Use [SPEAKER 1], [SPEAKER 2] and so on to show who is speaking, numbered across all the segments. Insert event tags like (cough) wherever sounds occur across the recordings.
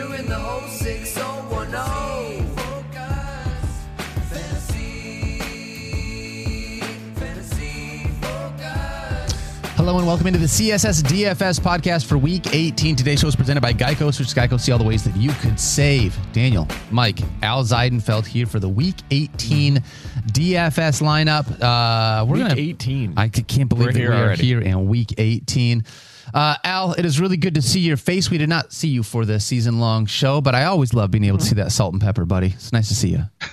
[SPEAKER 1] You're in the 06010. Focus. Fantasy. Fantasy focus.
[SPEAKER 2] Hello and welcome into the CSS DFS podcast for week 18. Today's show is presented by Geico. Switch to Geico, see all the ways that you could save. Daniel, Mike, Al Zeidenfeld here for the week 18 DFS lineup. Uh, we're
[SPEAKER 3] Week
[SPEAKER 2] gonna
[SPEAKER 3] 18.
[SPEAKER 2] I can't believe
[SPEAKER 3] We're
[SPEAKER 2] that
[SPEAKER 3] here
[SPEAKER 2] we are
[SPEAKER 3] already.
[SPEAKER 2] here in week 18. Uh, Al, it is really good to see your face. We did not see you for the season long show, but I always love being able to see that salt and pepper, buddy. It's nice to see you. (laughs)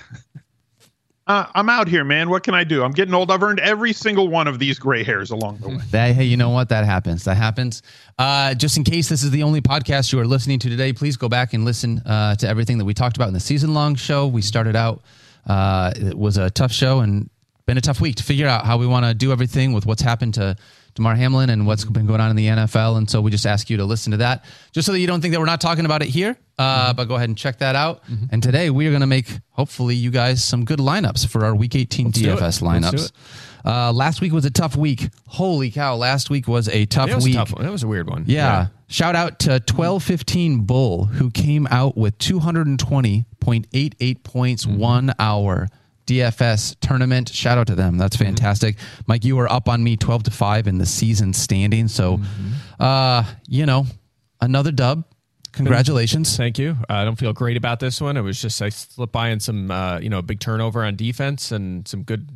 [SPEAKER 4] Uh, I'm out here, man. What can I do? I'm getting old. I've earned every single one of these gray hairs along the way.
[SPEAKER 2] That, hey, you know what? That happens. That happens. Uh, just in case this is the only podcast you are listening to today, please go back and listen uh, to everything that we talked about in the season long show. We started out, uh, it was a tough show and been a tough week to figure out how we want to do everything with what's happened to Damar Hamlin and what's been going on in the NFL. And so we just ask you to listen to that just so that you don't think that we're not talking about it here. Uh, But go ahead and check that out. And today we are going to make, hopefully, you guys some good lineups for our week 18
[SPEAKER 3] do it.
[SPEAKER 2] DFS
[SPEAKER 3] Let's do
[SPEAKER 2] lineups. Uh, last week was a tough week. Holy cow! Last week was a tough
[SPEAKER 3] was a
[SPEAKER 2] week.
[SPEAKER 3] tough. That was a weird one.
[SPEAKER 2] Yeah. Shout out to twelve fifteen Bull who came out with two hundred and twenty point eight eight points
[SPEAKER 3] Mm-hmm.
[SPEAKER 2] one hour DFS tournament. Shout out to them. That's
[SPEAKER 3] Mm-hmm.
[SPEAKER 2] fantastic. Mike, you were up on me twelve to five in the season standing. So,
[SPEAKER 3] Mm-hmm.
[SPEAKER 2] uh, you know, another dub. Congratulations.
[SPEAKER 3] Thank you. I don't feel great about this one. It was just I slipped by in some uh, you know big turnover on defense and some good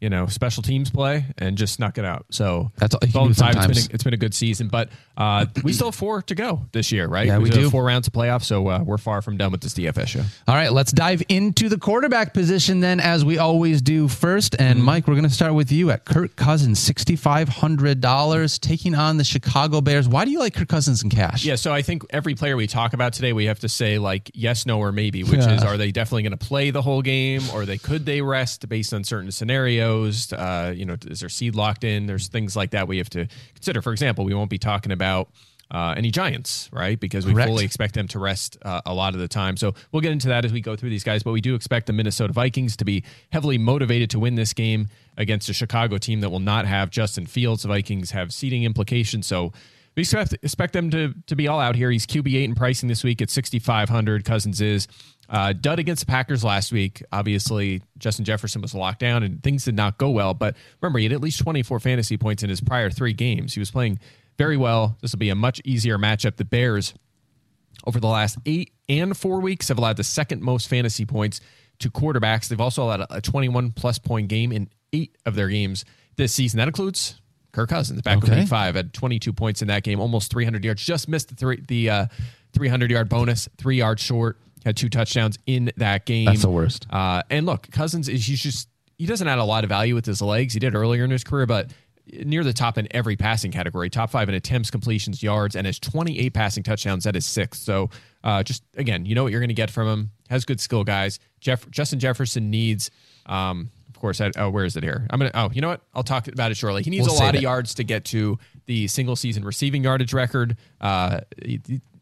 [SPEAKER 3] you know special teams play and just snuck it out. So
[SPEAKER 2] That's all you can
[SPEAKER 3] twelve
[SPEAKER 2] do
[SPEAKER 3] and five. It's been, a, it's been a good season, but uh, (clears throat) we still have four to go this year, right?
[SPEAKER 2] Yeah, we
[SPEAKER 3] have
[SPEAKER 2] do.
[SPEAKER 3] four rounds of playoffs, so uh, we're far from done with this DFS show.
[SPEAKER 2] All right, let's dive into the quarterback position then, as we always do first. And Mike, we're going to start with you at Kirk Cousins, sixty five hundred dollars, taking on the Chicago Bears. Why do you like Kirk Cousins in cash?
[SPEAKER 3] Yeah, so I think every player we talk about today, we have to say like yes, no, or maybe, which
[SPEAKER 2] Yeah.
[SPEAKER 3] is are they definitely going to play the whole game, or they could they rest based on certain scenarios? Uh, you know, is their seed locked in? There's things like that we have to consider. For example, we won't be talking about. Uh, any Giants, right? Because we
[SPEAKER 2] Correct.
[SPEAKER 3] fully expect them to rest uh, a lot of the time. So we'll get into that as we go through these guys. But we do expect the Minnesota Vikings to be heavily motivated to win this game against a Chicago team that will not have Justin Fields. The Vikings have seeding implications. So we expect, expect them to, to be all out here. He's QB8 in pricing this week at 6,500. Cousins is. Uh, dud against the Packers last week. Obviously, Justin Jefferson was locked down and things did not go well. But remember, he had at least 24 fantasy points in his prior three games. He was playing very well. This will be a much easier matchup. The Bears, over the last eight and four weeks, have allowed the second most fantasy points to quarterbacks. They've also allowed a 21 plus point game in eight of their games this season. That includes Kirk Cousins back
[SPEAKER 2] Okay.
[SPEAKER 3] in week five had 22 points in that game, almost 300 yards. Just missed the three, the uh, 300 yard bonus, three yards short. Had two touchdowns in that game.
[SPEAKER 2] That's the worst.
[SPEAKER 3] Uh, and look, Cousins is he's just he doesn't add a lot of value with his legs. He did earlier in his career, but near the top in every passing category, top five in attempts, completions, yards, and has 28 passing touchdowns. That is sixth. So uh, just again, you know what you're going to get from him. Has good skill guys. Jeff Justin Jefferson needs. Um, of course, I, oh, where is it here? I'm gonna. Oh, you know what? I'll talk about it shortly. He needs
[SPEAKER 2] We'll
[SPEAKER 3] a lot of
[SPEAKER 2] it.
[SPEAKER 3] yards to get to the single season receiving yardage record. Uh,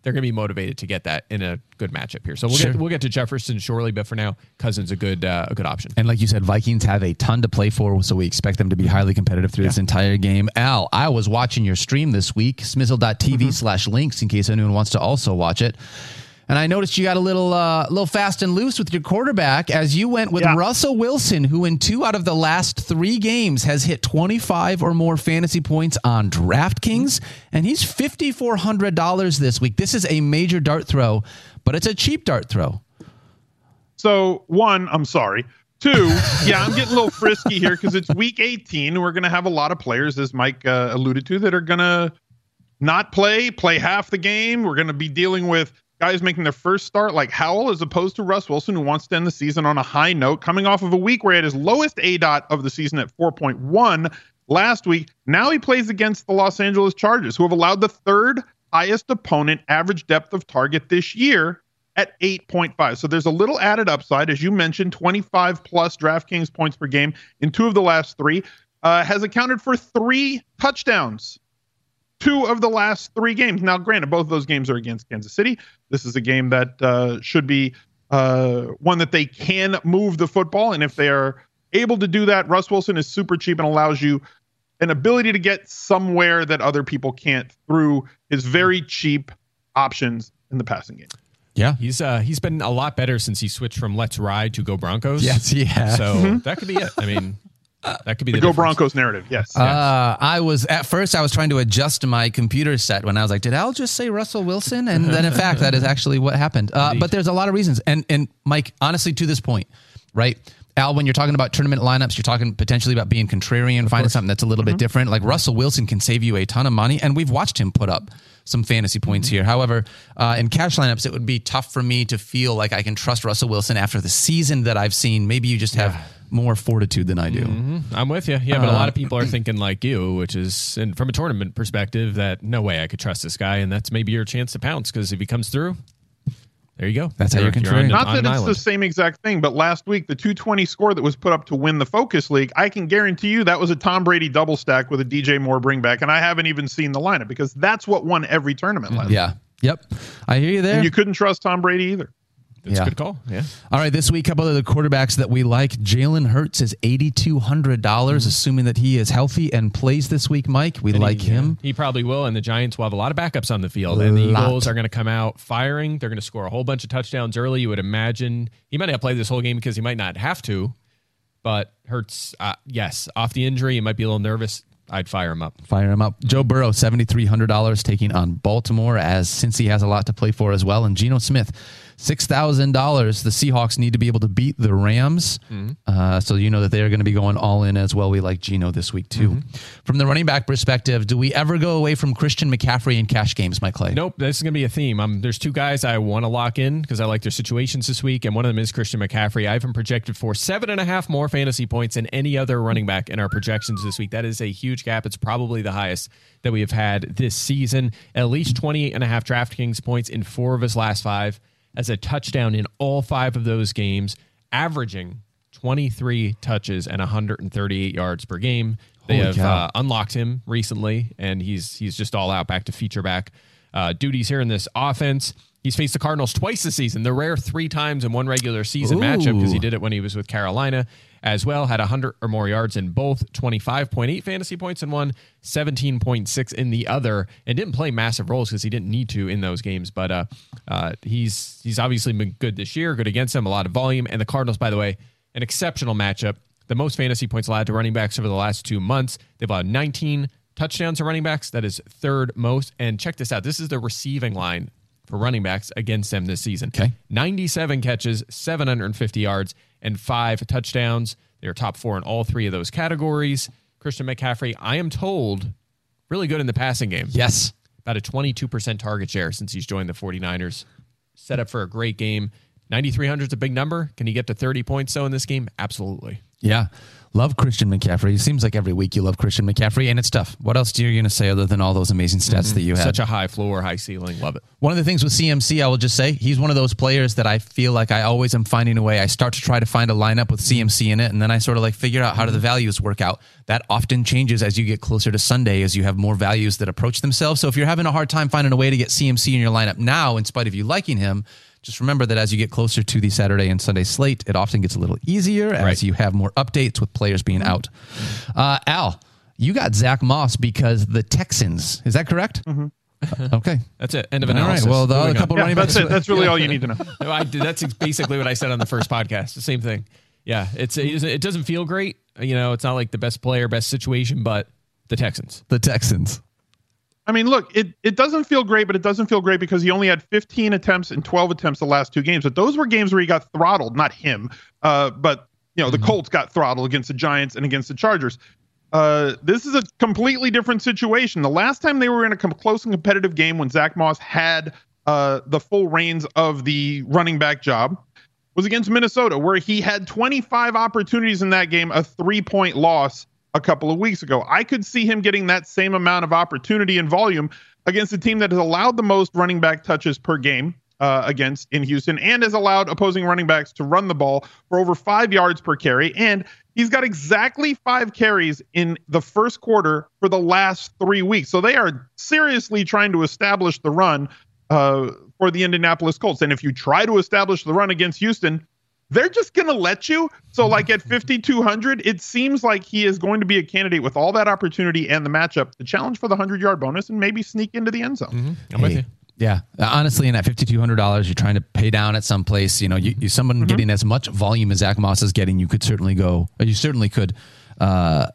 [SPEAKER 3] they're going to be motivated to get that in a good matchup here. So we'll
[SPEAKER 2] Sure.
[SPEAKER 3] get we'll get to Jefferson shortly, but for now, Cousins a good uh, a good option.
[SPEAKER 2] And like you said, Vikings have a ton to play for, so we expect them to be highly competitive through this entire game. Al, I was watching your stream this week, smizzle.tv
[SPEAKER 3] Mm-hmm.
[SPEAKER 2] slash links, in case anyone wants to also watch it. And I noticed you got a little uh, little fast and loose with your quarterback as you went with
[SPEAKER 4] Yeah.
[SPEAKER 2] Russell Wilson, who in two out of the last three games has hit 25 or more fantasy points on DraftKings. And he's $5,400 this week. This is a major dart throw, but it's a cheap dart throw.
[SPEAKER 4] So, one, I'm sorry. Two, yeah, I'm getting a little frisky here because it's week 18. and We're going to have a lot of players, as Mike uh, alluded to, that are going to not play, play half the game. We're going to be dealing with guys making their first start like Howell as opposed to Russ Wilson, who wants to end the season on a high note, coming off of a week where he had his lowest A dot of the season at 4.1 last week. Now he plays against the Los Angeles Chargers, who have allowed the third highest opponent average depth of target this year at 8.5. So there's a little added upside. As you mentioned, 25 plus DraftKings points per game in two of the last three, uh, has accounted for three touchdowns two of the last three games. Now, granted, both of those games are against Kansas City. This is a game that uh, should be uh, one that they can move the football. And if they are able to do that, Russ Wilson is super cheap and allows you an ability to get somewhere that other people can't through his very cheap options in the passing game.
[SPEAKER 2] Yeah.
[SPEAKER 3] He's uh he's been a lot better since he switched from Let's Ride to Go Broncos.
[SPEAKER 2] Yes, he has.
[SPEAKER 3] So that could be it. I mean, that could be the,
[SPEAKER 4] The Go
[SPEAKER 3] difference.
[SPEAKER 4] Broncos narrative. Yes.
[SPEAKER 2] Uh, I was at first I was trying to adjust my computer set when I was like, did Al just say Russell Wilson? And then in fact, that is actually what happened. Uh, but there's a lot of reasons. And and Mike, honestly, to this point, right? Al, when you're talking about tournament lineups, you're talking potentially about being contrarian, finding something that's a little bit different. Like Russell Wilson can save you a ton of money, and we've watched him put up some fantasy points here. However, uh, in cash lineups, it would be tough for me to feel like I can trust Russell Wilson after the season that I've seen. Maybe you just have more fortitude than I do.
[SPEAKER 3] I'm with you. Yeah, but a
[SPEAKER 2] Uh,
[SPEAKER 3] lot of people are thinking like you, which is and from a tournament perspective that no way I could trust this guy, and that's maybe your chance to pounce because if he comes through, there you go.
[SPEAKER 2] That's how you're
[SPEAKER 3] on-
[SPEAKER 2] contrarian.
[SPEAKER 4] Not that
[SPEAKER 3] an
[SPEAKER 4] it's the same exact thing, but last week the 220 score that was put up to win the Focus League, I can guarantee you that was a Tom Brady double stack with a DJ Moore bring back, and I haven't even seen the lineup because that's what won every tournament last.
[SPEAKER 2] Yeah. Yep. I hear you there.
[SPEAKER 4] And you couldn't trust Tom Brady either.
[SPEAKER 3] That's
[SPEAKER 2] Yeah.
[SPEAKER 3] a good call. Yeah.
[SPEAKER 2] All right, this week, a couple of the quarterbacks that we like. Jalen Hurts is $8,200,
[SPEAKER 3] Mm-hmm.
[SPEAKER 2] assuming that he is healthy and plays this week, Mike. We
[SPEAKER 3] And
[SPEAKER 2] like
[SPEAKER 3] he,
[SPEAKER 2] him.
[SPEAKER 3] He probably will, and the Giants will have a lot of backups on the field. And the. Eagles are going to come out firing. They're going to score a whole bunch of touchdowns early. You would imagine he might not play this whole game because he might not have to. But Hurts, uh, yes, off the injury, he might be a little nervous. I'd fire him up.
[SPEAKER 2] Fire him up. Joe Burrow, $7,300, taking on Baltimore, as since he has a lot to play for as well. And Geno Smith, $6,000. The Seahawks need to be able to beat the Rams.
[SPEAKER 3] Mm-hmm.
[SPEAKER 2] Uh, so you know that they're going to be going all in as well. We like Geno this week, too.
[SPEAKER 3] Mm-hmm.
[SPEAKER 2] From the running back perspective, do we ever go away from Christian McCaffrey in cash games, Mike Clay?
[SPEAKER 3] Nope, this is going to be a theme. Um, there's two guys I want to lock in because I like their situations this week, and one of them is Christian McCaffrey. I have him projected for seven and a half more fantasy points than any other running back in our projections this week. That is a huge gap. It's probably the highest that we have had this season. At least 28 and a half DraftKings points in four of his last five, as a touchdown in all five of those games, averaging 23 touches and 138 yards per game. They
[SPEAKER 2] Holy
[SPEAKER 3] have uh, unlocked him recently, and he's he's just all out back to feature back uh, duties here in this offense. He's faced the Cardinals twice this season, the rare three times in one regular season matchup because he did it when he was with Carolina as well. Had 100 or more yards in both, 25.8 fantasy points in one, 17.6 in the other, and didn't play massive roles because he didn't need to in those games. But uh, uh, he's he's obviously been good this year, good against them, a lot of volume. And the Cardinals, by the way, an exceptional matchup. The most fantasy points allowed to running backs over the last two months. They've allowed 19 touchdowns to running backs. That is third most. And check this out. This is the receiving line for running backs against them this season.
[SPEAKER 2] Okay.
[SPEAKER 3] 97 catches, 750 yards, and five touchdowns. They're top four in all three of those categories. Christian McCaffrey, I am told, really good in the passing game.
[SPEAKER 2] Yes.
[SPEAKER 3] About a 22% target share since he's joined the 49ers. Set up for a great game. 9,300 is a big number. Can he get to 30 points, though, in this game? Absolutely.
[SPEAKER 2] Yeah. Love Christian McCaffrey. It seems like every week you love Christian McCaffrey, and it's tough. What else do you going to say other than all those amazing stats mm-hmm. that you have?
[SPEAKER 3] Such a high floor, high ceiling. Love it.
[SPEAKER 2] One of the things with CMC, I will just say, he's one of those players that I feel like I always am finding a way. I start to try to find a lineup with CMC in it, and then I sort of like figure out how do the values work out. That often changes as you get closer to Sunday, as you have more values that approach themselves. So if you're having a hard time finding a way to get CMC in your lineup now, in spite of you liking him, just remember that as you get closer to the Saturday and Sunday slate, it often gets a little easier as
[SPEAKER 3] Right.
[SPEAKER 2] you have more updates with players being mm-hmm. out. Uh, Al, you got Zach Moss because the Texans. Is that correct? Mm-hmm. Uh, okay. (laughs)
[SPEAKER 3] That's it. End of
[SPEAKER 2] All right.
[SPEAKER 3] analysis.
[SPEAKER 2] Well, the other couple
[SPEAKER 4] Yeah,
[SPEAKER 2] running
[SPEAKER 4] that's
[SPEAKER 2] backs.
[SPEAKER 4] it. That's really all you need to know. (laughs)
[SPEAKER 3] No, I did. That's basically what I said on the first podcast. The same thing. Yeah, it's it, it doesn't feel great. You know, it's not like the best player, best situation, but the Texans.
[SPEAKER 2] the Texans.
[SPEAKER 4] I mean, look, it, it doesn't feel great, but it doesn't feel great because he only had 15 attempts and 12 attempts the last two games. But those were games where he got throttled, not him. Uh, but you know, the Colts got throttled against the Giants and against the Chargers. Uh, this is a completely different situation. The last time they were in a com- close and competitive game when Zach Moss had uh, the full reins of the running back job was against Minnesota, where he had 25 opportunities in that game, a three point loss a couple of weeks ago. I could see him getting that same amount of opportunity and volume against a team that has allowed the most running back touches per game uh, against in Houston and has allowed opposing running backs to run the ball for over five yards per carry. And he's got exactly five carries in the first quarter for the last three weeks. So they are seriously trying to establish the run uh, for the Indianapolis Colts. And if you try to establish the run against Houston, they're just going to let you. So, like at 5,200, it seems like he is going to be a candidate with all that opportunity and the matchup the challenge for the 100 yard bonus and maybe sneak into the end zone.
[SPEAKER 3] I'm with you.
[SPEAKER 2] Yeah, Uh, honestly, in that fifty two hundred dollars, you're trying to pay down at some place. You know, you, you someone
[SPEAKER 3] Mm-hmm.
[SPEAKER 2] getting as much volume as Zach Moss is getting, you could certainly go. or You certainly could uh,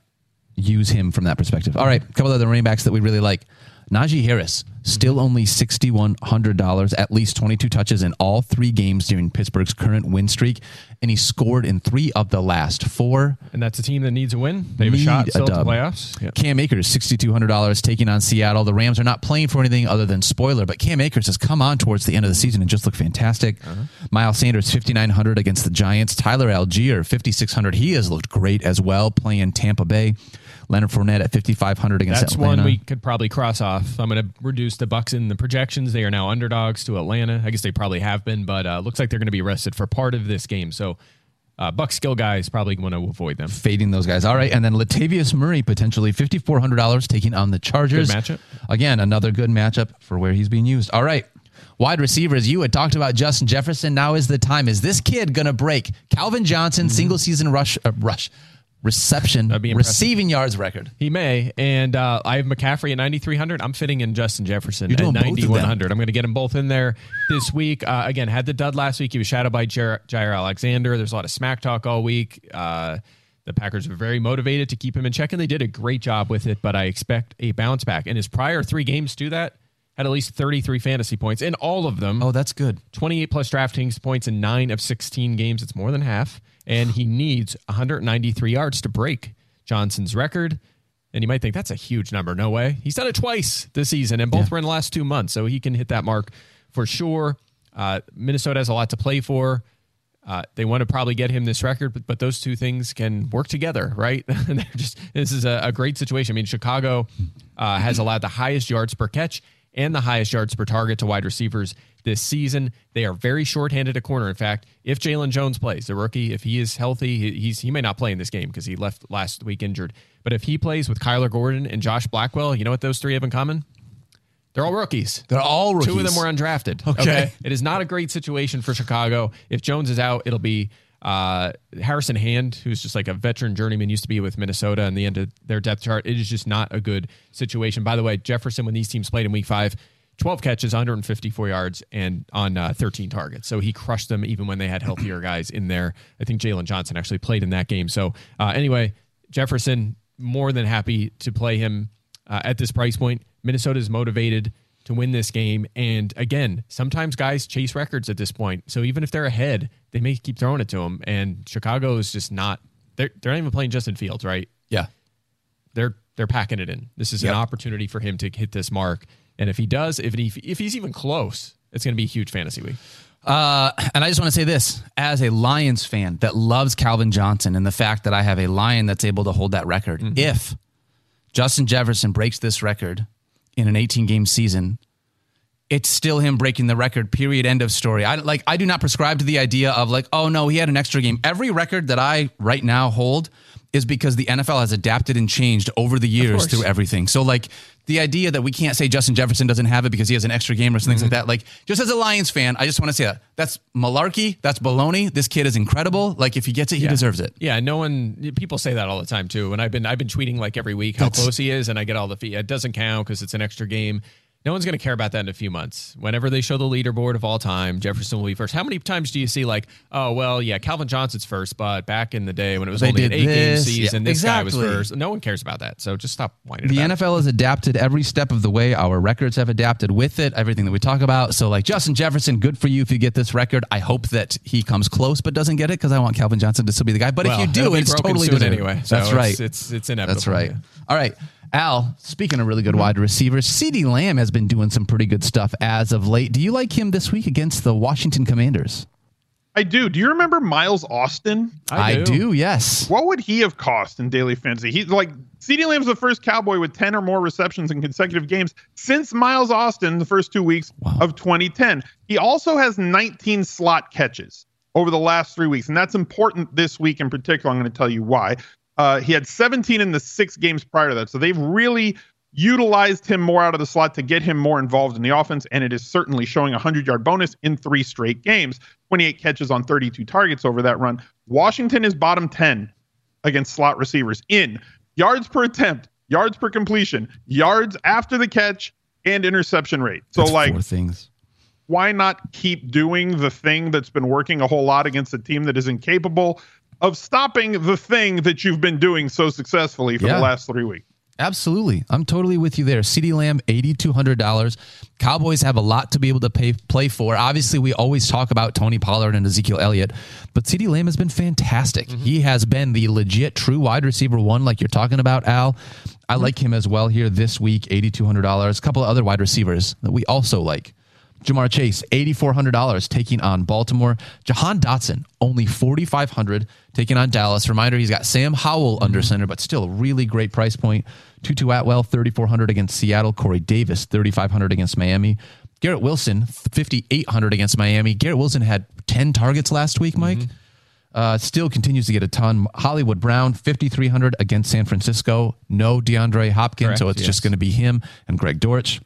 [SPEAKER 2] use him from that perspective. All right, a couple other running backs that we really like. Najee Harris, still only sixty one hundred dollars, at least twenty two touches in all three games during Pittsburgh's current win streak, and he scored in three of the last four.
[SPEAKER 3] And that's a team that needs a win. They have a shot still the playoffs.
[SPEAKER 2] Cam Akers, $6,200 taking on Seattle. The Rams are not playing for anything other than spoiler, but Cam Akers has come on towards the end of the season and just looked fantastic. Uh-huh. Miles Sanders, 5,900 against the Giants. Tyler Allgeier, 5,600. He has looked great as well playing Tampa Bay. Leonard Fournette at 5,500 against
[SPEAKER 3] That's
[SPEAKER 2] Atlanta.
[SPEAKER 3] one we could probably cross off. I'm going to reduce the Bucs in the projections. They are now underdogs to Atlanta. I guess they probably have been, but uh, looks like they're going to be rested for part of this game. So, uh, Buc skill guys probably want to avoid them.
[SPEAKER 2] fading those guys. All right, and then Latavius Murray potentially fifty four hundred dollars taking on the Chargers.
[SPEAKER 3] Good matchup.
[SPEAKER 2] Again, another good matchup for where he's being used. All right. Wide receivers, you had talked about Justin Jefferson. Now is the time. Is this kid going to break Calvin Johnson single season rush uh, rush reception.
[SPEAKER 3] That'd be impressive.
[SPEAKER 2] receiving yards record?
[SPEAKER 3] He may, and uh, I have McCaffrey at 9,300. I'm fitting in Justin Jefferson
[SPEAKER 2] You're doing
[SPEAKER 3] at
[SPEAKER 2] both of them.
[SPEAKER 3] 9,100. I'm going to get them both in there this week. Uh, again, had the dud last week. He was shadowed by Jaire, Jaire Alexander. There's a lot of smack talk all week. Uh, the Packers were very motivated to keep him in check, and they did a great job with it. But I expect a bounce back. In his prior three games to that, had at least 33 fantasy points in all of them.
[SPEAKER 2] Oh, that's good.
[SPEAKER 3] 28 plus DraftKings points in nine of 16 games. It's more than half. And he needs 193 yards to break Johnson's record. And you might think that's a huge number. No way. He's done it twice this season, and both were in the last two months. So he can hit that mark for sure. Uh, Minnesota has a lot to play for. Uh, they want to probably get him this record, but, but those two things can work together, right? (laughs) Just this is a, a great situation. I mean, Chicago uh, has allowed the highest yards per catch and the highest yards per target to wide receivers this season. They are very shorthanded at corner. In fact, if Jaylon Jones plays, the rookie, if he is healthy, he, he's he may not play in this game because he left last week injured. But if he plays with Kyler Gordon and Josh Blackwell, you know what those three have in common? They're all rookies.
[SPEAKER 2] They're all rookies.
[SPEAKER 3] Two of them were undrafted.
[SPEAKER 2] Okay.
[SPEAKER 3] It is not a great situation for Chicago. If Jones is out, it'll be uh, Harrison Hand, who's just like a veteran journeyman, used to be with Minnesota and the end of their depth chart. It is just not a good situation. By the way, Jefferson, when these teams played in week five, 12 catches, 154 yards, and on uh, 13 targets. So he crushed them even when they had healthier guys in there. I think Jalen Johnson actually played in that game. So uh, anyway, Jefferson, more than happy to play him uh, at this price point. Minnesota is motivated to win this game. And again, sometimes guys chase records at this point. So even if they're ahead, they may keep throwing it to them. And Chicago is just not. They're they're not even playing Justin Fields, right?
[SPEAKER 2] Yeah.
[SPEAKER 3] They're they're packing it in. This is
[SPEAKER 2] Yep.
[SPEAKER 3] an opportunity for him to hit this mark. And if he does, if he, if he's even close, it's going to be a huge fantasy week.
[SPEAKER 2] Uh, and I just want to say this as a Lions fan that loves Calvin Johnson and the fact that I have a Lion that's able to hold that record. If Justin Jefferson breaks this record in an 18 game season, it's still him breaking the record. Period. End of story. I like. I do not prescribe to the idea of like, oh no, he had an extra game. Every record that I right now hold is because the NFL has adapted and changed over the years through everything. So like the idea that we can't say Justin Jefferson doesn't have it because he has an extra game or something like mm-hmm. that. Like just as a Lions fan, I just want to say that that's malarkey. That's baloney. This kid is incredible. Like if he gets it, he deserves it.
[SPEAKER 3] Yeah, no one. People say that all the time too. And I've been I've been tweeting like every week how
[SPEAKER 2] That's-
[SPEAKER 3] close he is, and I get all the fee. It doesn't count because it's an extra game. No one's going to care about that in a few months. Whenever they show the leaderboard of all time, Jefferson will be first. How many times do you see like, oh well, yeah, Calvin Johnson's first, but back in the day when it was
[SPEAKER 2] They
[SPEAKER 3] only an eight game
[SPEAKER 2] this.
[SPEAKER 3] season,
[SPEAKER 2] Yeah,
[SPEAKER 3] this guy was first. No one cares about that. So just stop whining.
[SPEAKER 2] The
[SPEAKER 3] about it.
[SPEAKER 2] NFL has adapted every step of the way. Our records have adapted with it, everything that we talk about. So, like Justin Jefferson, good for you if you get this record. I hope that he comes close but doesn't get it because I want Calvin Johnson to still be the guy. But
[SPEAKER 3] Well,
[SPEAKER 2] if you do, it's totally
[SPEAKER 3] anyway. So
[SPEAKER 2] That's
[SPEAKER 3] it's-
[SPEAKER 2] right.
[SPEAKER 3] It's it's inevitable.
[SPEAKER 2] That's right. All right. Al, speaking of really good wide receivers, CeeDee Lamb has been doing some pretty good stuff as of late. Do you like him this week against the Washington Commanders?
[SPEAKER 4] I do. Do you remember Miles Austin?
[SPEAKER 3] I do.
[SPEAKER 2] yes.
[SPEAKER 4] What would he have cost in daily fantasy? He's like CeeDee Lamb's the first Cowboy with 10 or more receptions in consecutive games since Miles Austin the first two weeks
[SPEAKER 2] Wow.
[SPEAKER 4] of 2010. He also has 19 slot catches over the last three weeks, and that's important this week in particular. I'm going to tell you why. Uh, he had 17 in the six games prior to that, so they've really utilized him more out of the slot to get him more involved in the offense, and it is certainly showing a 100 yard bonus in three straight games, 28 catches on 32 targets over that run. Washington is bottom 10 against slot receivers in yards per attempt, yards per completion, yards after the catch, and interception rate. So
[SPEAKER 2] That's
[SPEAKER 4] like
[SPEAKER 2] things.
[SPEAKER 4] why not keep doing the thing that's been working a whole lot against a team that is incapable of stopping the thing that you've been doing so successfully for
[SPEAKER 2] Yeah.
[SPEAKER 4] the last three weeks?
[SPEAKER 2] Absolutely. I'm totally with you there. CeeDee Lamb, $8,200. Cowboys have a lot to be able to pay, play for. Obviously, we always talk about Tony Pollard and Ezekiel Elliott, but CeeDee Lamb has been fantastic. Mm-hmm. He has been the legit true wide receiver one, like you're talking about, Al. I mm-hmm. like him as well here this week, $8,200. A couple of other wide receivers that we also like. Ja'Marr Chase, $8,400 taking on Baltimore. Jahan Dotson, only 4500 taking on Dallas. Reminder, he's got Sam Howell under center, but still a really great price point. Tutu Atwell, 3400 against Seattle. Corey Davis, 3500 against Miami. Garrett Wilson, 5800 against Miami. Garrett Wilson had 10 targets last week, Mike. Uh, still continues to get a ton. Hollywood Brown, 5,300 against San Francisco. No DeAndre Hopkins, so it's
[SPEAKER 3] yes.
[SPEAKER 2] just going to be him and Greg Dortch.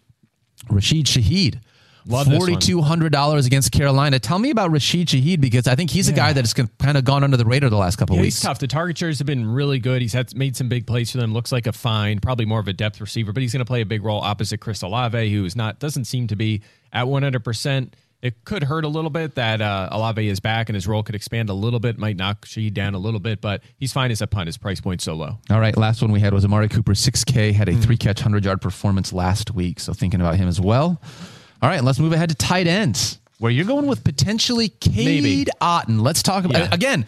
[SPEAKER 2] Rashid Shaheed,
[SPEAKER 3] Love
[SPEAKER 2] $4,200 against Carolina. Tell me about Rashid Shaheed because I think he's a guy that has kind of gone under the radar the last couple
[SPEAKER 3] Yeah,
[SPEAKER 2] weeks.
[SPEAKER 3] he's tough. The target shares have been really good. He's had made some big plays for them. Looks like a fine, probably more of a depth receiver, but he's going to play a big role opposite Chris Olave, who's not doesn't seem to be at 100. percent It could hurt a little bit that uh, Olave is back and his role could expand a little bit. Might knock Sheed down a little bit, but he's fine as a punt. His price point so low.
[SPEAKER 2] All right, last one we had was Amari Cooper, 6K, had a
[SPEAKER 3] Mm-hmm.
[SPEAKER 2] three catch, 100 yard performance last week. So thinking about him as well. All right, let's move ahead to tight ends, where you're going with potentially Cade
[SPEAKER 3] Maybe.
[SPEAKER 2] Otton. Let's talk about
[SPEAKER 3] Yeah.
[SPEAKER 2] again.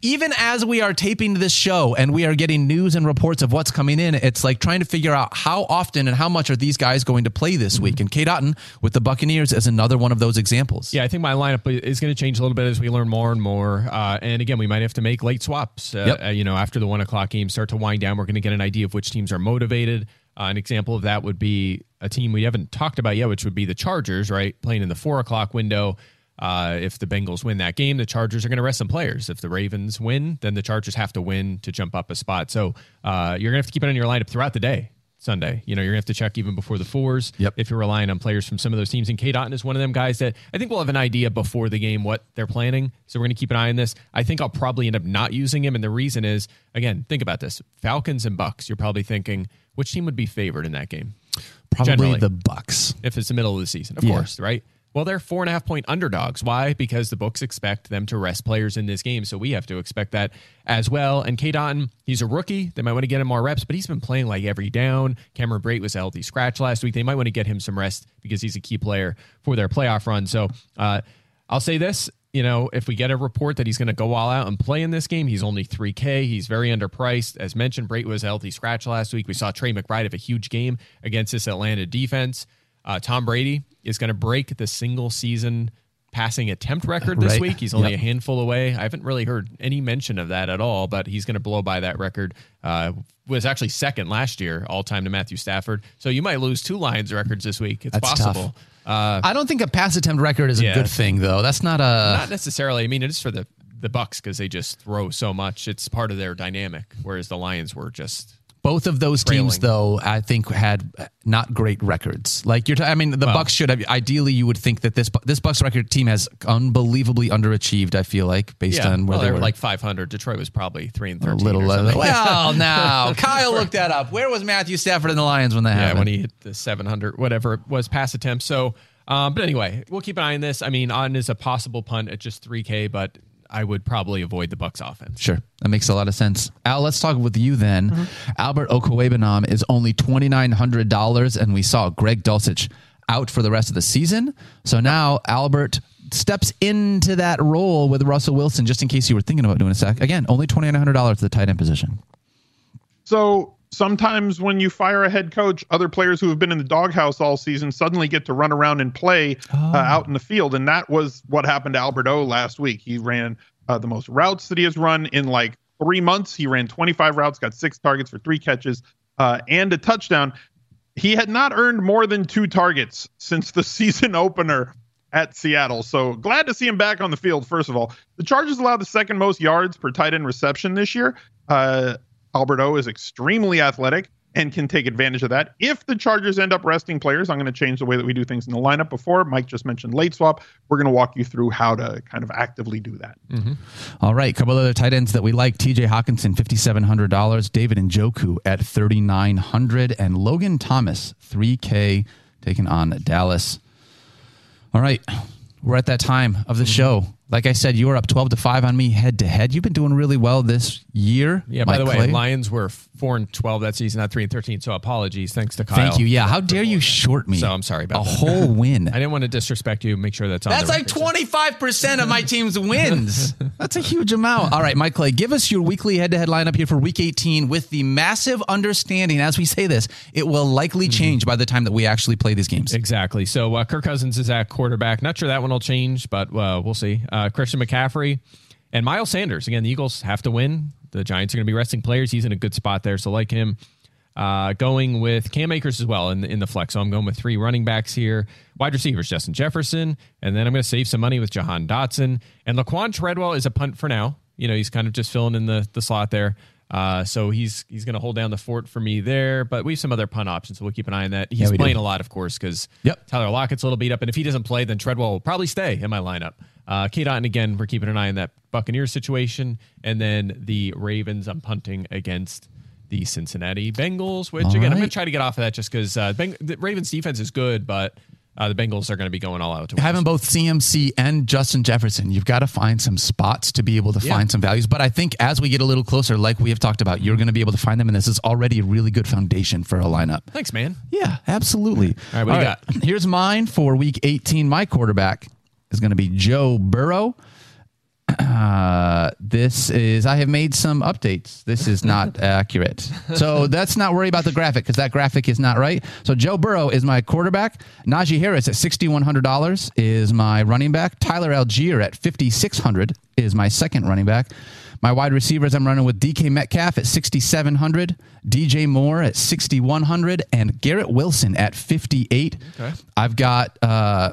[SPEAKER 2] Even as we are taping this show and we are getting news and reports of what's coming in, it's like trying to figure out how often and how much are these guys going to play this week. And Cade Otton with the Buccaneers is another one of those examples.
[SPEAKER 3] Yeah, I think my lineup is going to change a little bit as we learn more and more. Uh, and again, we might have to make late swaps. Uh,
[SPEAKER 2] Yep.
[SPEAKER 3] uh, you know, after the one o'clock game start to wind down, we're going to get an idea of which teams are motivated. Uh, an example of that would be a team we haven't talked about yet, which would be the Chargers, right? Playing in the four o'clock window. Uh, if the Bengals win that game, the Chargers are going to rest some players. If the Ravens win, then the Chargers have to win to jump up a spot. So uh, you're going to have to keep it on your lineup throughout the day. Sunday, you know, you're gonna have to check even before the fours.
[SPEAKER 2] Yep.
[SPEAKER 3] If you're relying on players from some of those teams, and Cade Otton is one of them guys that I think we'll have an idea before the game what they're planning. So we're gonna keep an eye on this. I think I'll probably end up not using him, and the reason is again, think about this: Falcons and Bucs. You're probably thinking which team would be favored in that game
[SPEAKER 2] Probably
[SPEAKER 3] Generally.
[SPEAKER 2] the Bucs.
[SPEAKER 3] if it's the middle of the season, of
[SPEAKER 2] Yeah.
[SPEAKER 3] course, right? Well, they're four and a half point underdogs. Why? Because the books expect them to rest players in this game. So we have to expect that as well. And Cade Otton, he's a rookie. They might want to get him more reps, but he's been playing like every down. Cameron Brate was healthy scratch last week. They might want to get him some rest because he's a key player for their playoff run. So uh, I'll say this. You know, if we get a report that he's going to go all out and play in this game, he's only 3K. He's very underpriced. As mentioned, Brate was healthy scratch last week. We saw Trey McBride have a huge game against this Atlanta defense. Uh, Tom Brady is going to break the single season passing attempt record this
[SPEAKER 2] Right.
[SPEAKER 3] week. He's only
[SPEAKER 2] Yep.
[SPEAKER 3] a handful away. I haven't really heard any mention of that at all, but he's going to blow by that record. Uh, was actually second last year all time to Matthew Stafford. So you might lose two Lions records this week. It's
[SPEAKER 2] That's
[SPEAKER 3] possible. Uh,
[SPEAKER 2] I don't think a pass attempt record is a good thing, though. That's not a.
[SPEAKER 3] not necessarily. I mean, it is for the the Bucs because they just throw so much. It's part of their dynamic. Whereas the Lions were just
[SPEAKER 2] Both of those teams, though, I think had not great records. Like you're, t- I mean, the
[SPEAKER 3] Well-
[SPEAKER 2] Bucs should have. Ideally, you would think that this this Bucs record team has unbelievably underachieved. I feel like based on where
[SPEAKER 3] well,
[SPEAKER 2] they
[SPEAKER 3] they
[SPEAKER 2] were.
[SPEAKER 3] were like 500. Detroit was probably three and
[SPEAKER 2] a little.
[SPEAKER 3] or
[SPEAKER 2] Uh, well, (laughs) now Kyle looked that up. Where was Matthew Stafford and the Lions when that
[SPEAKER 3] Yeah,
[SPEAKER 2] happened?
[SPEAKER 3] when he hit the 700, whatever it was, pass attempt. So, um, but anyway, we'll keep an eye on this. I mean, on is a possible punt at just 3K, but I would probably avoid the Bucs offense.
[SPEAKER 2] Sure, that makes a lot of sense. Al, let's talk with you then.
[SPEAKER 3] Mm-hmm.
[SPEAKER 2] Albert Okwuegbunam is only twenty nine hundred dollars, and we saw Greg Dulcich out for the rest of the season. So now Albert steps into that role with Russell Wilson, just in case you were thinking about doing a sack. Again, only twenty nine hundred dollars to the tight end position.
[SPEAKER 4] So sometimes when you fire a head coach, other players who have been in the doghouse all season suddenly get to run around and play uh, out in the field. And that was what happened to Albert O last week. He ran uh, the most routes that he has run in like three months. He ran 25 routes, got six targets for three catches uh, and a touchdown. He had not earned more than two targets since the (laughs) season opener at Seattle. So glad to see him back on the field, first of all. The Chargers allowed the second most yards per tight end reception this year. Uh, Alberto is extremely athletic and can take advantage of that. If the Chargers end up resting players, I'm going to change the way that we do things in the lineup before. Mike just mentioned late swap. We're going to walk you through how to kind of actively do that. Mm-hmm.
[SPEAKER 2] All right, couple other tight ends that we like: T.J. Hockenson, fifty seven hundred dollars; David Njoku at thirty nine hundred, and Logan Thomas, three K taking on Dallas. All right. We're at that time of the mm-hmm. show. Like I said, you were up 12 to 5 on me head to head. You've been doing really well this year.
[SPEAKER 3] Yeah. By
[SPEAKER 2] Mike
[SPEAKER 3] the way,
[SPEAKER 2] Clay.
[SPEAKER 3] Lions were four and twelve that season, not three and thirteen. So apologies. Thanks to Kyle.
[SPEAKER 2] Thank you. Yeah. How dare you short me?
[SPEAKER 3] So I'm sorry about
[SPEAKER 2] a
[SPEAKER 3] that.
[SPEAKER 2] whole (laughs) win.
[SPEAKER 3] I didn't want to disrespect you. Make sure that's on.
[SPEAKER 2] That's
[SPEAKER 3] the
[SPEAKER 2] like twenty five percent of my (laughs) team's wins. That's a huge amount. All right, Mike Clay, give us your weekly head to head lineup here for Week 18 with the massive understanding. As we say this, it will likely
[SPEAKER 3] Mm-hmm.
[SPEAKER 2] change by the time that we actually play these games.
[SPEAKER 3] Exactly. So uh, Kirk Cousins is at quarterback. Not sure that one will change, but uh, we'll see. Uh, Christian McCaffrey and Miles Sanders. Again, the Eagles have to win. The Giants are going to be resting players. He's in a good spot there, so like him. Uh, going with Cam Akers as well in the, in the flex. So I'm going with three running backs here. Wide receivers, Justin Jefferson. And then I'm going to save some money with Jahan Dotson. And Laquan Treadwell is a punt for now. You know, he's kind of just filling in the, the slot there. Uh, so he's he's going to hold down the fort for me there. But we have some other punt options, so we'll keep an eye on that. He's
[SPEAKER 2] do.
[SPEAKER 3] playing a lot, of course, because
[SPEAKER 2] Yep.
[SPEAKER 3] Tyler Lockett's a little beat up. And if he doesn't play, then Treadwell will probably stay in my lineup. Uh, Cade Otton, again, we're keeping an eye on that Buccaneers situation. And then the Ravens, I'm punting against the Cincinnati Bengals, which,
[SPEAKER 2] All
[SPEAKER 3] again, I'm going to try to get off of that just because uh, Beng- the Ravens defense is good, but uh, the Bengals are going to be going all out. To
[SPEAKER 2] Having both CMC and Justin Jefferson, you've got to find some spots to be able to
[SPEAKER 3] Yeah.
[SPEAKER 2] find some values. But I think as we get a little closer, like we have talked about, you're going to be able to find them, and this is already a really good foundation for a lineup.
[SPEAKER 3] Thanks, man.
[SPEAKER 2] Yeah, absolutely.
[SPEAKER 3] All right, what do you got?
[SPEAKER 2] Here's mine for week 18. My quarterback is going to be Joe Burrow. Uh, this is, I have made some updates. This is not (laughs) accurate. So let's not worry about the graphic because that graphic is not right. So Joe Burrow is my quarterback. Najee Harris at $6,100 is my running back. Tyler Allgeier at 5600 is my second running back. My wide receivers, I'm running with DK Metcalf at 6,700, DJ Moore at 6,100, and Garrett Wilson at 58.
[SPEAKER 3] Okay.
[SPEAKER 2] I've got uh,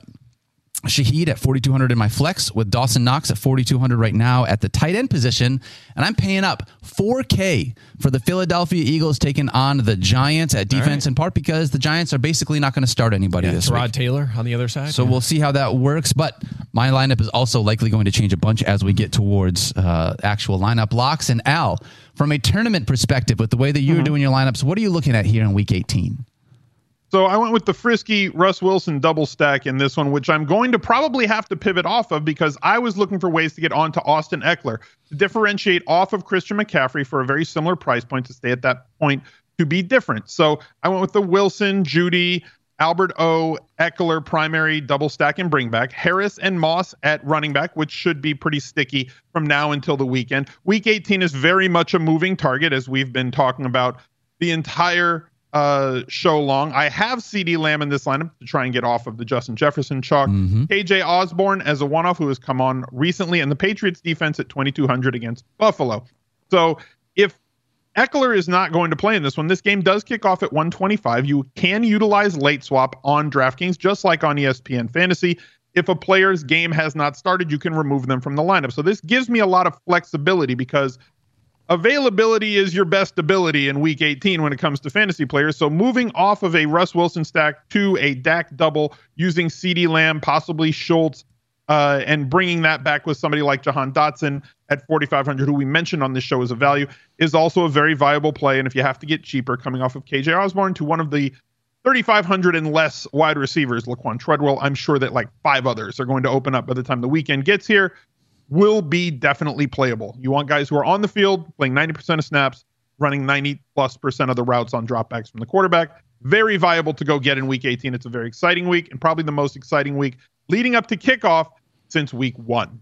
[SPEAKER 2] Shaheed at 4,200 in my flex with Dawson Knox at 4,200 right now at the tight end position. And I'm paying up 4K for the Philadelphia Eagles taking on the Giants at defense
[SPEAKER 3] right.
[SPEAKER 2] in part because the Giants are basically not going to start anybody
[SPEAKER 3] Yeah,
[SPEAKER 2] this
[SPEAKER 3] Tyrod
[SPEAKER 2] week.
[SPEAKER 3] Taylor on the other side.
[SPEAKER 2] So we'll see how that works. But my lineup is also likely going to change a bunch as we get towards uh, actual lineup locks. And Al, from a tournament perspective, with the way that you're doing your lineups, what are you looking at here in week 18?
[SPEAKER 4] So I went with the frisky Russ Wilson double stack in this one, which I'm going to probably have to pivot off of because I was looking for ways to get onto Austin Ekeler to differentiate off of Christian McCaffrey for a very similar price point to stay at that point to be different. So I went with the Wilson, Jeudy, Albert O, Ekeler primary double stack and bring back, Harris and Moss at running back, which should be pretty sticky from now until the weekend. Week 18 is very much a moving target, as we've been talking about the entire uh, show long. I have CeeDee Lamb in this lineup to try and get off of the Justin Jefferson chalk. KJ Osborne as a one off who has come on recently, and the Patriots defense at 2,200 against Buffalo. So if Ekeler is not going to play in this one. This game does kick off at 125. You can utilize late swap on DraftKings, just like on ESPN Fantasy. If a player's game has not started, you can remove them from the lineup. So this gives me a lot of flexibility because availability is your best ability in week 18 when it comes to fantasy players. So moving off of a Russ Wilson stack to a Dak double using CeeDee Lamb, possibly Schultz, uh, and bringing that back with somebody like Jahan Dotson at 4,500, who we mentioned on this show as a value, is also a very viable play. And if you have to get cheaper, coming off of KJ Osborne to one of the 3,500 and less wide receivers, Laquan Treadwell, I'm sure that like five others are going to open up by the time the weekend gets here, will be definitely playable. You want guys who are on the field playing 90% of snaps, running 90 plus percent of the routes on dropbacks from the quarterback. Very viable to go get in week 18. It's a very exciting week and probably the most exciting week leading up to kickoff since week one.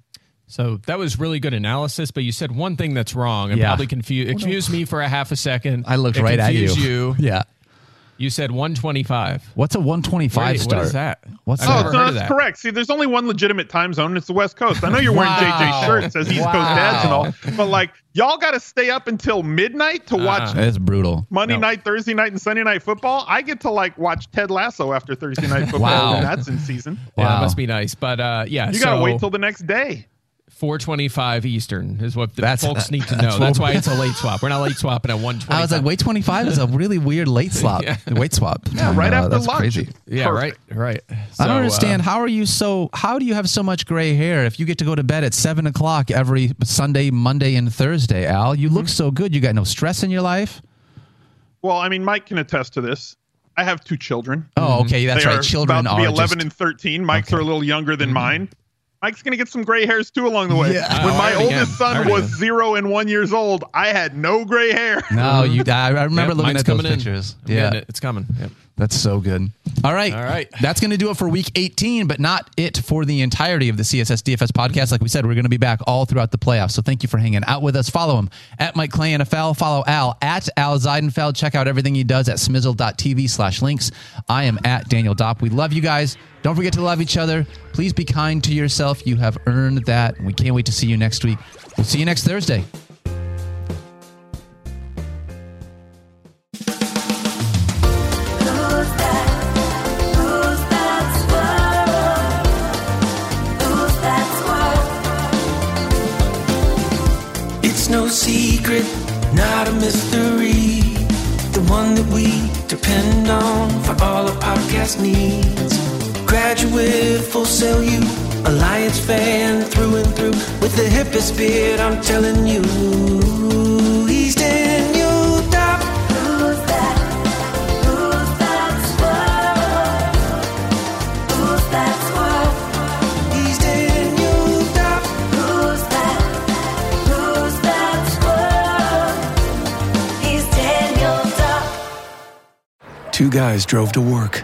[SPEAKER 3] So that was really good analysis, but you said one thing that's wrong and
[SPEAKER 2] Yeah.
[SPEAKER 3] probably confused oh, confused me for a half a second.
[SPEAKER 2] I looked
[SPEAKER 3] It
[SPEAKER 2] right at you.
[SPEAKER 3] you. (laughs)
[SPEAKER 2] Yeah.
[SPEAKER 3] You said 125.
[SPEAKER 2] What's a 125
[SPEAKER 3] Wait,
[SPEAKER 2] start?
[SPEAKER 3] What is that?
[SPEAKER 2] What's
[SPEAKER 3] I've
[SPEAKER 2] that?
[SPEAKER 4] Oh,
[SPEAKER 3] never
[SPEAKER 4] so that's
[SPEAKER 3] that.
[SPEAKER 4] correct. See, there's only one legitimate time zone, and it's the West Coast. I know you're wearing
[SPEAKER 2] Wow.
[SPEAKER 4] JJ shirt, says East Coast
[SPEAKER 2] Wow.
[SPEAKER 4] dads and all, but like y'all got to stay up until midnight to watch
[SPEAKER 2] That's brutal.
[SPEAKER 4] Monday
[SPEAKER 3] No.
[SPEAKER 4] night, Thursday night, and Sunday night football. I get to like watch Ted Lasso after Thursday night football,
[SPEAKER 2] Wow.
[SPEAKER 4] and that's in season.
[SPEAKER 3] Yeah,
[SPEAKER 2] Wow.
[SPEAKER 3] that must be nice. But uh, yeah,
[SPEAKER 4] You gotta wait till the next day.
[SPEAKER 3] 425 Eastern is what the
[SPEAKER 2] That's-
[SPEAKER 3] folks need to know. That's
[SPEAKER 2] what-
[SPEAKER 3] why it's a late swap. We're not late swapping at 125.
[SPEAKER 2] I was like, wait, 25 is a really weird late (laughs) swap.
[SPEAKER 3] Yeah.
[SPEAKER 2] Wait swap.
[SPEAKER 4] Yeah, right
[SPEAKER 2] Uh,
[SPEAKER 4] after
[SPEAKER 2] that's
[SPEAKER 4] lunch.
[SPEAKER 2] crazy.
[SPEAKER 3] yeah,
[SPEAKER 4] Perfect.
[SPEAKER 3] right, right.
[SPEAKER 2] I don't
[SPEAKER 3] uh,
[SPEAKER 2] understand. how are you so? How do you have so much gray hair if you get to go to bed at seven o'clock every Sunday, Monday, and Thursday? Al, you
[SPEAKER 3] Mm-hmm.
[SPEAKER 2] look so good. You got no stress in your life.
[SPEAKER 4] Well, I mean, Mike can attest to this. I have two children.
[SPEAKER 2] Oh, okay, that's
[SPEAKER 4] they
[SPEAKER 2] right.
[SPEAKER 4] are
[SPEAKER 2] Children
[SPEAKER 4] about to be
[SPEAKER 2] are
[SPEAKER 4] 11
[SPEAKER 2] just-
[SPEAKER 4] and 13. Mike's
[SPEAKER 2] Okay.
[SPEAKER 4] are a little younger than mine. Mike's gonna get some gray hairs too along the way.
[SPEAKER 2] Yeah.
[SPEAKER 4] Oh, when
[SPEAKER 3] Oh,
[SPEAKER 4] my oldest
[SPEAKER 3] am.
[SPEAKER 4] Son was
[SPEAKER 3] am.
[SPEAKER 4] zero and one years old, I had no gray hair.
[SPEAKER 2] No, you. I, I remember
[SPEAKER 3] Yep,
[SPEAKER 2] looking
[SPEAKER 3] mine's
[SPEAKER 2] at those
[SPEAKER 3] coming in.
[SPEAKER 2] pictures.
[SPEAKER 3] I'm
[SPEAKER 2] Yeah,
[SPEAKER 3] it. it's coming. Yep.
[SPEAKER 2] That's so good. All right,
[SPEAKER 3] All right.
[SPEAKER 2] That's going to do it for week 18, but not it for the entirety of the CSS DFS podcast. Like we said, we're going to be back all throughout the playoffs. So thank you for hanging out with us. Follow him at Mike Clay NFL. Follow Al at Al Zeidenfeld. Check out everything he does at smizzle.tv slash links. I am at Daniel Dopp. We love you guys. Don't forget to love each other. Please be kind to yourself. You have earned that. We can't wait to see you next week. We'll see you next Thursday.
[SPEAKER 1] Needs. Graduate, full sell you, Alliance fan through and through. With the hippest beard, I'm telling you, he's.
[SPEAKER 5] Who's that? Who's that squirrel? Who's that squirrel?
[SPEAKER 1] He's.
[SPEAKER 5] Who's that? Who's that squirrel? He's.
[SPEAKER 6] Two guys drove to work.